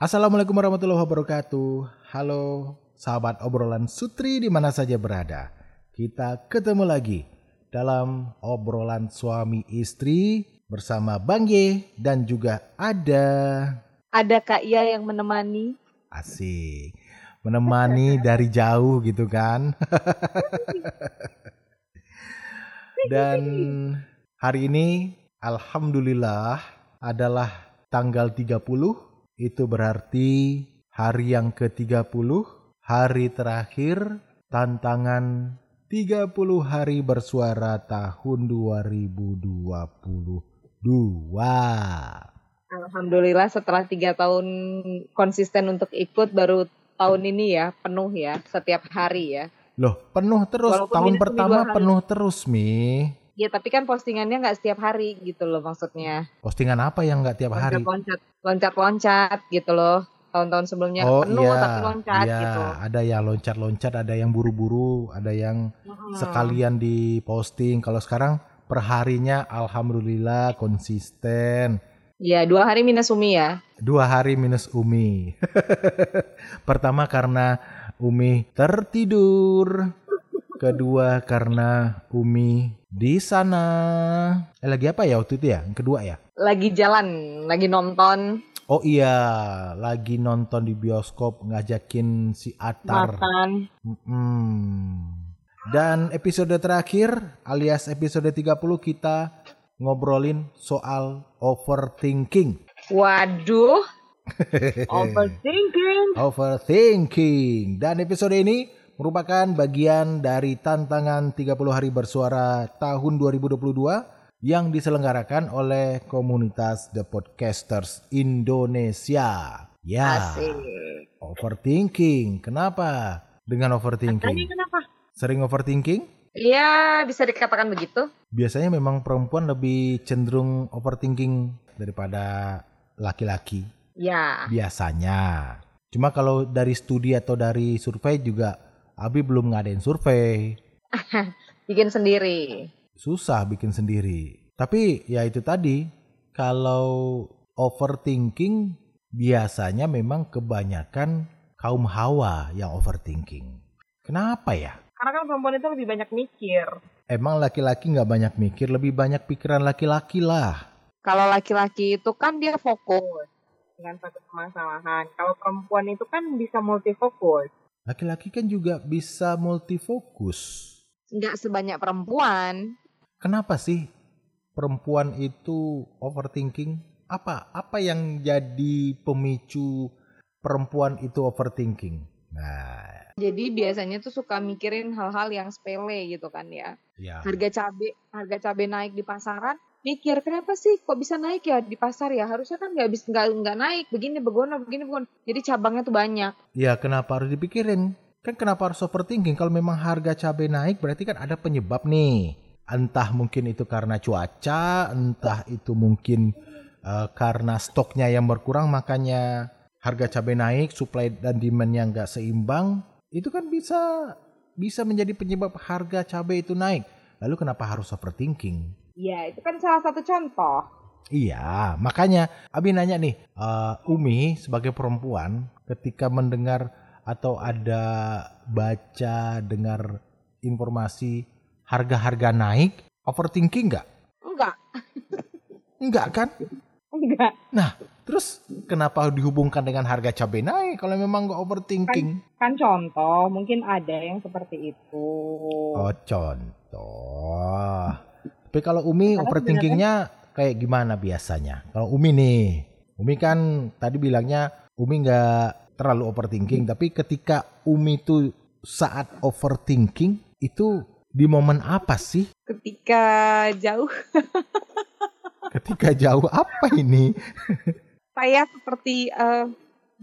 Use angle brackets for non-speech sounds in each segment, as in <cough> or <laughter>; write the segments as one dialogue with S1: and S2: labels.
S1: Assalamualaikum warahmatullahi wabarakatuh. Halo sahabat obrolan Sutri di mana saja berada. Kita ketemu lagi dalam obrolan suami istri bersama Bang Ye dan juga ada
S2: Ada Kak Ia yang menemani.
S1: asik menemani <laughs> dari jauh gitu kan. <laughs> dan hari ini alhamdulillah adalah tanggal 30 itu berarti hari yang ke-30, hari terakhir tantangan 30 hari bersuara tahun 2022.
S2: Alhamdulillah setelah tiga tahun konsisten untuk ikut baru tahun ini ya penuh ya setiap hari ya.
S1: Loh, penuh terus.
S2: Walaupun
S1: Tahun pertama penuh terus, Mi.
S2: Ya tapi kan postingannya nggak setiap hari gitu loh maksudnya.
S1: Postingan apa yang nggak tiap hari?
S2: Loncat-loncat, loncat-loncat gitu loh. Tahun-tahun sebelumnya
S1: Oh
S2: penuh
S1: iya,
S2: tapi loncat
S1: iya.
S2: gitu.
S1: Ada yang loncat-loncat, ada yang buru-buru, ada yang
S2: Mm-mm.
S1: sekalian di posting. Kalau sekarang perharinya alhamdulillah konsisten.
S2: Iya dua hari minus Umi ya.
S1: Dua hari minus Umi. <laughs> Pertama karena Umi tertidur. Kedua karena Umi di sana. Eh lagi apa ya waktu itu ya? Yang kedua ya?
S2: Lagi jalan, lagi nonton,
S1: Oh iya, lagi nonton di bioskop ngajakin si Atar.
S2: makan.
S1: Mm-mm. Dan episode terakhir alias episode 30 kita ngobrolin soal overthinking.
S2: Waduh. <laughs> Overthinking.
S1: Overthinking. Dan episode ini merupakan bagian dari tantangan 30 hari bersuara tahun 2022 yang diselenggarakan oleh komunitas The Podcasters Indonesia. Ya,
S2: Asik.
S1: overthinking. Kenapa dengan overthinking?
S2: kenapa?
S1: Sering overthinking?
S2: Iya, bisa dikatakan begitu.
S1: Biasanya memang perempuan lebih cenderung overthinking daripada laki-laki.
S2: Ya.
S1: Biasanya. Cuma kalau dari studi atau dari survei juga Abi belum ngadain survei. <laughs>
S2: Bikin sendiri.
S1: Susah bikin sendiri. Tapi ya itu tadi, kalau overthinking biasanya memang kebanyakan kaum hawa yang overthinking. Kenapa ya?
S2: Karena kan perempuan itu lebih banyak mikir.
S1: Emang laki-laki nggak banyak mikir, lebih banyak pikiran laki-laki lah.
S2: Kalau laki-laki itu kan dia fokus dengan satu permasalahan. Kalau perempuan itu kan bisa multifokus.
S1: Laki-laki kan juga bisa multifokus.
S2: Nggak sebanyak perempuan.
S1: Kenapa sih perempuan itu overthinking? Apa apa yang jadi pemicu perempuan itu overthinking? Nah,
S2: Jadi biasanya tuh suka mikirin hal-hal yang sepele gitu kan ya.
S1: ya.
S2: Harga cabe, harga cabe naik di pasaran, mikir kenapa sih kok bisa naik ya di pasar ya? Harusnya kan nggak bisa nggak nggak naik begini begono begini begono. Jadi cabangnya tuh banyak.
S1: Ya kenapa harus dipikirin? Kan kenapa harus overthinking? Kalau memang harga cabai naik berarti kan ada penyebab nih. Entah mungkin itu karena cuaca, entah itu mungkin eh, karena stoknya yang berkurang makanya harga cabai naik, supply dan demand-nya nggak seimbang. Itu kan bisa bisa menjadi penyebab harga cabai itu naik. Lalu kenapa harus overthinking?
S2: Ya itu kan salah satu contoh.
S1: Iya, makanya Abi nanya nih, eh, Umi sebagai perempuan ketika mendengar atau ada baca dengar informasi harga-harga naik, overthinking nggak?
S2: Enggak,
S1: Enggak kan?
S2: enggak.
S1: Nah, terus kenapa dihubungkan dengan harga cabai naik kalau memang nggak overthinking?
S2: Kan contoh, mungkin ada yang seperti itu.
S1: Oh, contoh. Tapi kalau Umi
S2: Karena
S1: overthinkingnya kayak gimana biasanya? Kalau Umi nih, Umi kan tadi bilangnya Umi nggak terlalu overthinking, tapi ketika Umi tuh saat overthinking itu di momen apa sih?
S2: Ketika jauh, <laughs>
S1: Ketika jauh apa ini? <laughs>
S2: saya seperti eh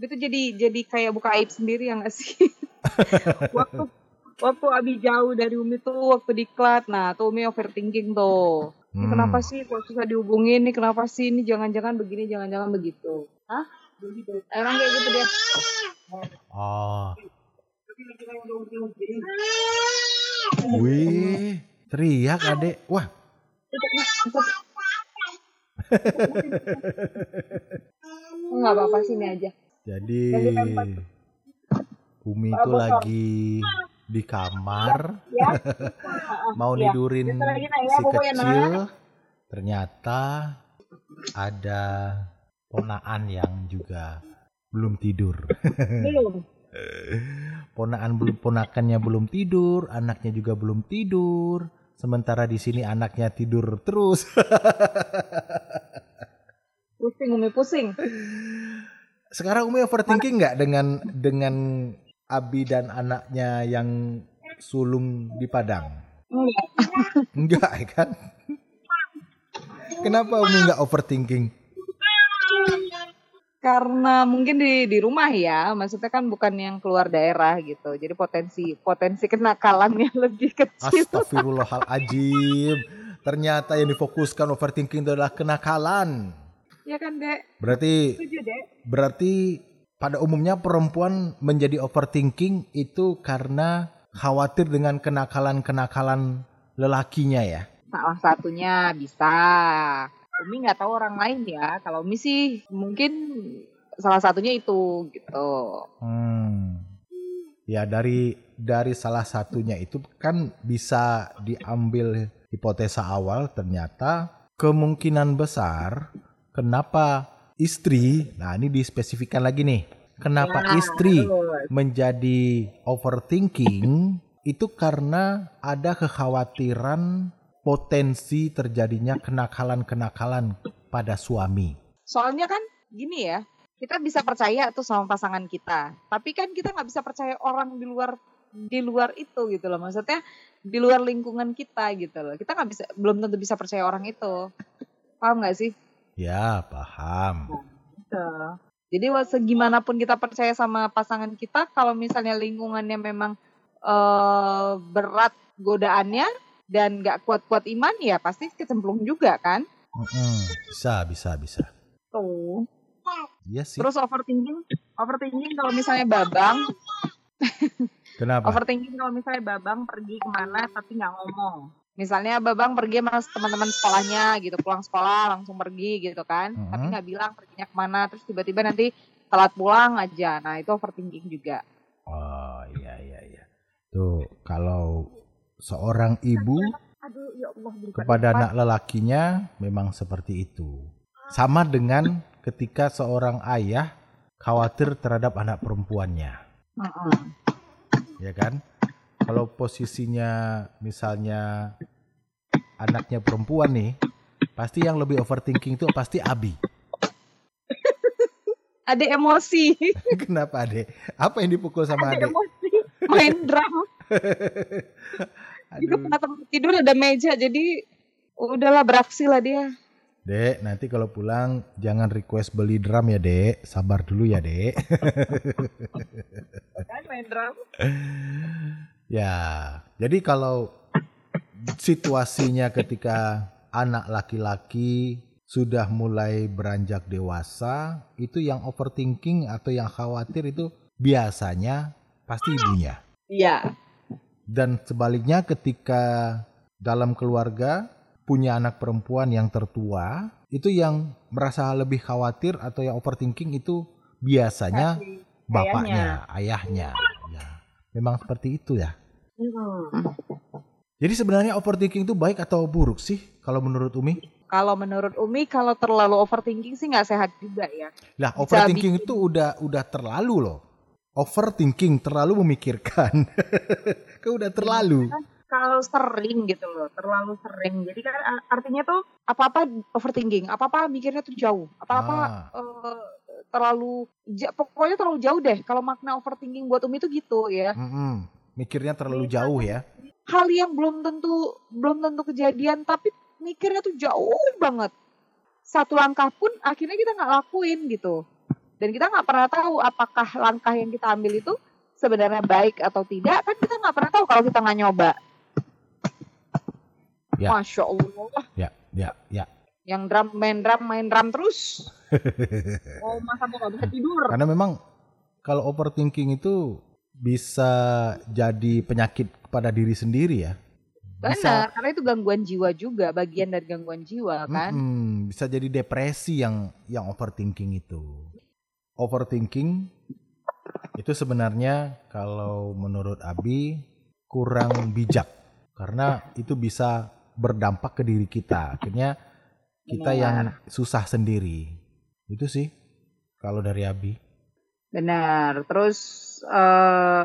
S2: itu jadi jadi kayak buka aib sendiri ya nggak sih? <laughs> waktu waktu Abi jauh dari Umi tuh waktu diklat, nah tuh Umi overthinking tuh. Ini
S1: Hmm.
S2: kenapa sih kok susah dihubungin? Ini kenapa sih? Ini jangan-jangan begini, jangan-jangan begitu. Hah? Orang kayak gitu dia.
S1: Oh, wih, teriak adek. Wah, <laughs>
S2: Enggak apa-apa sini aja.
S1: Jadi. Umi itu
S2: bocor.
S1: lagi di kamar
S2: Ya. <laughs>
S1: mau nidurin
S2: Bentar lagi, Nak, ya,
S1: si kecil. Ternyata ada ponaan yang juga belum tidur.
S2: Belum. <laughs>
S1: Ponaan belum ponakannya belum tidur, anaknya juga belum tidur. Sementara di sini anaknya tidur terus.
S2: Pusing, Umi pusing.
S1: Sekarang Umi overthinking nggak dengan dengan Abi dan anaknya yang sulung di Padang?
S2: Enggak.
S1: Enggak ya kan? Kenapa Umi nggak overthinking?
S2: Karena mungkin di di rumah ya, maksudnya kan bukan yang keluar daerah gitu. Jadi potensi potensi kenakalannya <laughs> lebih kecil.
S1: Astagfirullahaladzim. Ternyata yang difokuskan overthinking itu adalah kenakalan.
S2: Ya kan, Dek?
S1: Berarti
S2: Setuju, Dek.
S1: berarti pada umumnya perempuan menjadi overthinking itu karena khawatir dengan kenakalan-kenakalan lelakinya ya.
S2: Salah satunya bisa. Umi nggak tahu orang lain ya. Kalau Umi sih mungkin salah satunya itu gitu.
S1: Hmm. Ya dari dari salah satunya itu kan bisa diambil hipotesa awal ternyata kemungkinan besar kenapa istri, nah ini dispesifikkan lagi nih, kenapa
S2: Nah,
S1: istri
S2: betul.
S1: menjadi overthinking itu karena ada kekhawatiran potensi terjadinya kenakalan-kenakalan pada suami.
S2: Soalnya kan gini ya, kita bisa percaya tuh sama pasangan kita. Tapi kan kita nggak bisa percaya orang di luar di luar itu gitu loh. Maksudnya di luar lingkungan kita gitu loh. Kita nggak bisa belum tentu bisa percaya orang itu. Paham nggak sih?
S1: Ya, paham.
S2: Gitu. Jadi segimanapun kita percaya sama pasangan kita, kalau misalnya lingkungannya memang eh, berat godaannya dan nggak kuat-kuat iman, ya pasti kecemplung juga kan?
S1: Mm-mm, Bisa, bisa, bisa.
S2: Tuh.
S1: Iya sih.
S2: Terus overthinking, overthinking kalau misalnya babang, <laughs>
S1: Kenapa?
S2: overthinking kalau misalnya babang pergi ke mana tapi nggak ngomong. Misalnya babang pergi sama teman-teman sekolahnya gitu, pulang sekolah langsung pergi gitu kan,
S1: Mhm.
S2: tapi nggak bilang perginya ke mana, terus tiba-tiba nanti telat pulang aja. Nah itu overthinking juga.
S1: Oh, iya, iya, iya. Tuh, kalau seorang ibu
S2: Aduh ya Allah.
S1: kepada anak lelakinya memang seperti itu. Sama dengan ketika seorang ayah khawatir terhadap anak perempuannya,
S2: Mm-mm.
S1: ya kan? Kalau posisinya misalnya anaknya perempuan nih, pasti yang lebih overthinking itu pasti Abi. <laughs>
S2: Ada emosi, <laughs>
S1: Kenapa, Dek? Apa yang dipukul sama
S2: ada
S1: Adek?
S2: emosi. Main drum. <laughs> Juga
S1: Aduh.
S2: pernah tempat tidur ada meja, jadi udahlah beraksi lah dia.
S1: Dek, nanti kalau pulang jangan request beli drum ya, Dek. Sabar dulu ya, Dek.
S2: Kan main drum.
S1: Ya, jadi kalau situasinya ketika anak laki-laki sudah mulai beranjak dewasa, itu yang overthinking atau yang khawatir itu biasanya pasti ibunya.
S2: Iya.
S1: Dan sebaliknya ketika dalam keluarga punya anak perempuan yang tertua, itu yang merasa lebih khawatir atau yang overthinking itu biasanya bapaknya, ayahnya. Ya, memang seperti itu ya.
S2: Hmm.
S1: Jadi sebenarnya overthinking itu baik atau buruk sih kalau menurut Umi?
S2: Kalau menurut Umi kalau terlalu overthinking sih nggak sehat juga ya.
S1: Lah, overthinking
S2: bikin-
S1: itu udah udah terlalu loh. Overthinking terlalu memikirkan. <laughs> Kan udah terlalu.
S2: Kalau sering gitu loh, terlalu sering. Jadi kan artinya tuh apa-apa overthinking, apa-apa mikirnya tuh jauh, apa-apa
S1: Ah.
S2: eh, terlalu ja- pokoknya terlalu jauh deh. Kalau makna overthinking buat Umi tuh gitu ya.
S1: Mm-mm. Mikirnya terlalu jauh ya.
S2: Hal yang belum tentu belum tentu kejadian tapi mikirnya tuh jauh banget. Satu langkah pun akhirnya kita nggak lakuin gitu. Dan kita nggak pernah tahu apakah langkah yang kita ambil itu sebenarnya baik atau tidak. Kan kita nggak pernah tahu kalau kita nggak nyoba.
S1: Ya.
S2: Masya Allah.
S1: Ya, ya, ya.
S2: Yang drum main drum main drum terus. <laughs> oh masa mau nggak bisa tidur?
S1: Karena memang kalau overthinking itu bisa jadi penyakit kepada diri sendiri ya. Bisa,
S2: Benar, karena itu gangguan jiwa juga, bagian dari gangguan jiwa kan.
S1: Mm-mm, bisa jadi depresi yang yang overthinking itu. overthinking itu sebenarnya kalau menurut Abi kurang bijak karena itu bisa berdampak ke diri kita. Akhirnya kita
S2: Benar.
S1: yang susah sendiri. Itu sih kalau dari Abi.
S2: Benar. Terus eh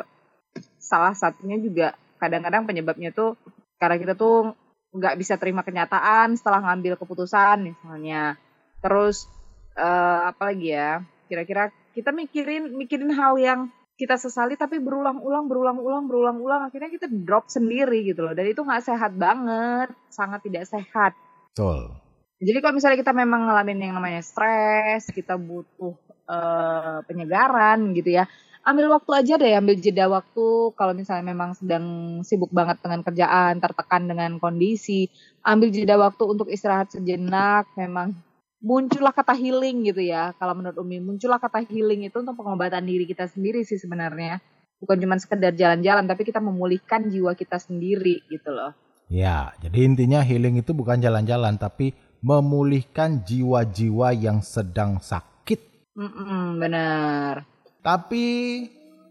S2: salah satunya juga kadang-kadang penyebabnya tuh karena kita tuh nggak bisa terima kenyataan setelah ngambil keputusan misalnya. Terus eh apa lagi ya? Kira-kira kita mikirin mikirin hal yang kita sesali tapi berulang-ulang berulang-ulang berulang-ulang akhirnya kita drop sendiri gitu loh dan itu nggak sehat banget sangat tidak sehat
S1: Betul.
S2: Jadi kalau misalnya kita memang ngalamin yang namanya stres, kita butuh eh, penyegaran gitu ya. Ambil waktu aja deh, ambil jeda waktu. Kalau misalnya memang sedang sibuk banget dengan kerjaan, tertekan dengan kondisi, ambil jeda waktu untuk istirahat sejenak. Memang muncullah kata healing gitu ya. Kalau menurut Umi, muncullah kata healing itu untuk pengobatan diri kita sendiri sih sebenarnya. Bukan cuma sekedar jalan-jalan, tapi kita memulihkan jiwa kita sendiri gitu loh.
S1: Ya, jadi intinya healing itu bukan jalan-jalan tapi memulihkan jiwa-jiwa yang sedang sakit.
S2: Mm-mm, bener.
S1: Tapi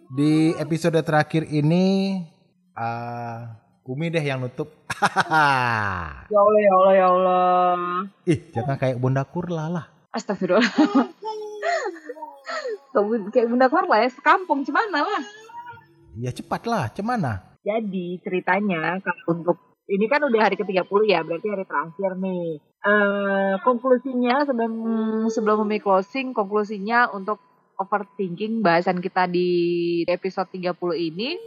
S1: di episode terakhir ini eh, Umi deh yang nutup. <laughs>
S2: Ya Allah, ya Allah, ya Allah.
S1: Ih, jangan kayak Bunda Kurla lah.
S2: Astagfirullah. Kayak bunda Korla ya, sekampung cemana lah.
S1: Ya cepat lah, cemana?
S2: Jadi ceritanya kalau untuk ini kan udah hari ke-30 ya, berarti hari terakhir nih. Eh konklusinya sebelum sebelum Umi closing, konklusinya untuk overthinking bahasan kita di episode 30 ini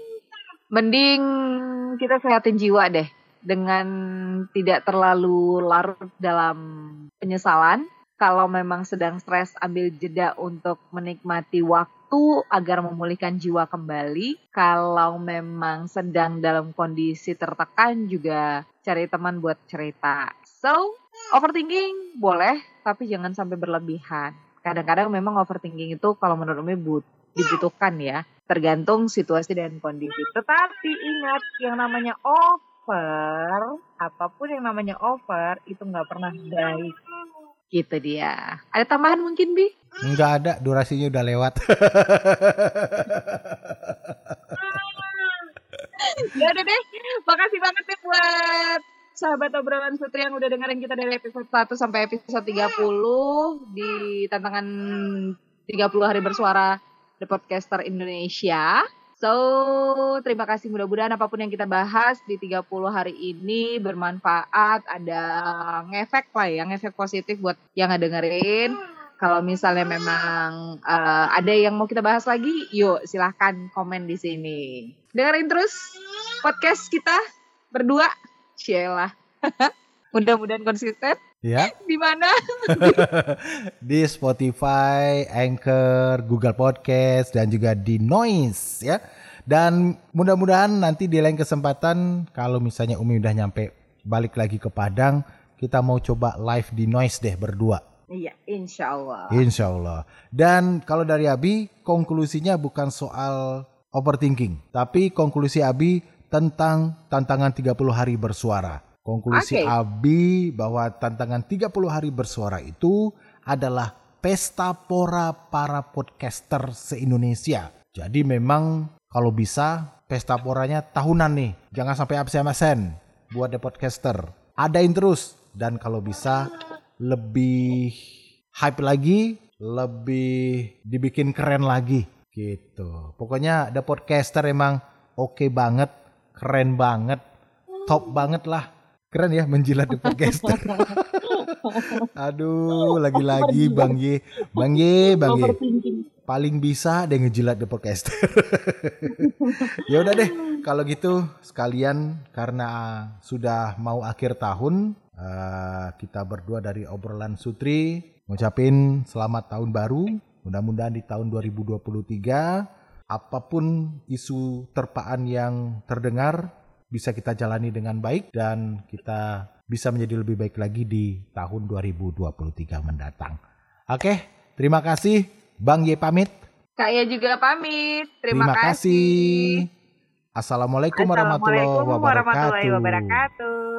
S2: mending kita sehatin jiwa deh dengan tidak terlalu larut dalam penyesalan. Kalau memang sedang stres, ambil jeda untuk menikmati waktu agar memulihkan jiwa kembali. Kalau memang sedang dalam kondisi tertekan, juga cari teman buat cerita. So, overthinking boleh, tapi jangan sampai berlebihan. Kadang-kadang memang overthinking itu kalau menurut Umi but- dibutuhkan ya, tergantung situasi dan kondisi. Tetapi ingat, yang namanya over, apa pun yang namanya over, itu nggak pernah baik. Gitu dia. Ada tambahan mungkin, Bi?
S1: Enggak ada, durasinya udah lewat. <laughs>
S2: Ya udah deh. Makasih banget deh buat sahabat obrolan sutri yang udah dengerin kita dari episode 1 sampai episode 30 di tantangan 30 hari bersuara The Podcaster Indonesia. So, terima kasih mudah-mudahan apa pun yang kita bahas di 30 hari ini bermanfaat, ada ngefek lah ya, ngefek positif buat yang ngedengerin. Kalau misalnya memang eh, ada yang mau kita bahas lagi, yuk silahkan komen di sini. Dengerin terus podcast kita berdua. Cielah. <laughs> Mudah-mudahan konsisten.
S1: ya, <laughs>
S2: Di mana? <laughs>
S1: di Spotify, Anchor, Google Podcast dan juga di Noise ya. Dan mudah-mudahan nanti di lain kesempatan kalau misalnya Umi udah nyampe balik lagi ke Padang, kita mau coba live di Noise deh berdua.
S2: Iya, insya Allah.
S1: Insya Allah. Dan kalau dari Abi, konklusinya bukan soal overthinking, tapi konklusi Abi tentang tantangan 30 hari bersuara. Konklusi
S2: Oke.
S1: Abi bahwa tantangan 30 hari bersuara itu adalah pesta pora para podcaster se-Indonesia. Jadi memang kalau bisa pesta poranya tahunan nih. Jangan sampai absen-absen buat the podcaster. Adain terus dan kalau bisa lebih hype lagi, lebih dibikin keren lagi gitu. Pokoknya the podcaster emang oke banget, keren banget, top banget lah. Keren ya menjilat the podcaster. <laughs> Aduh, lagi-lagi Bang Ye, Bang Ye, Bang Ye paling bisa deh ngejilat the podcaster. <laughs> ya udah deh, kalau gitu sekalian karena sudah mau akhir tahun, eh, kita berdua dari obrolan Sutri ngucapin selamat tahun baru. Mudah-mudahan di tahun 2023 apa pun isu terpaan yang terdengar bisa kita jalani dengan baik dan kita bisa menjadi lebih baik lagi di tahun 2023 mendatang. Oke, terima kasih Bang Ye pamit.
S2: Kak Ya juga pamit. Terima, kasih.
S1: Assalamualaikum warahmatullahi
S2: Assalamualaikum warahmatullahi
S1: wabarakatuh.
S2: wabarakatuh.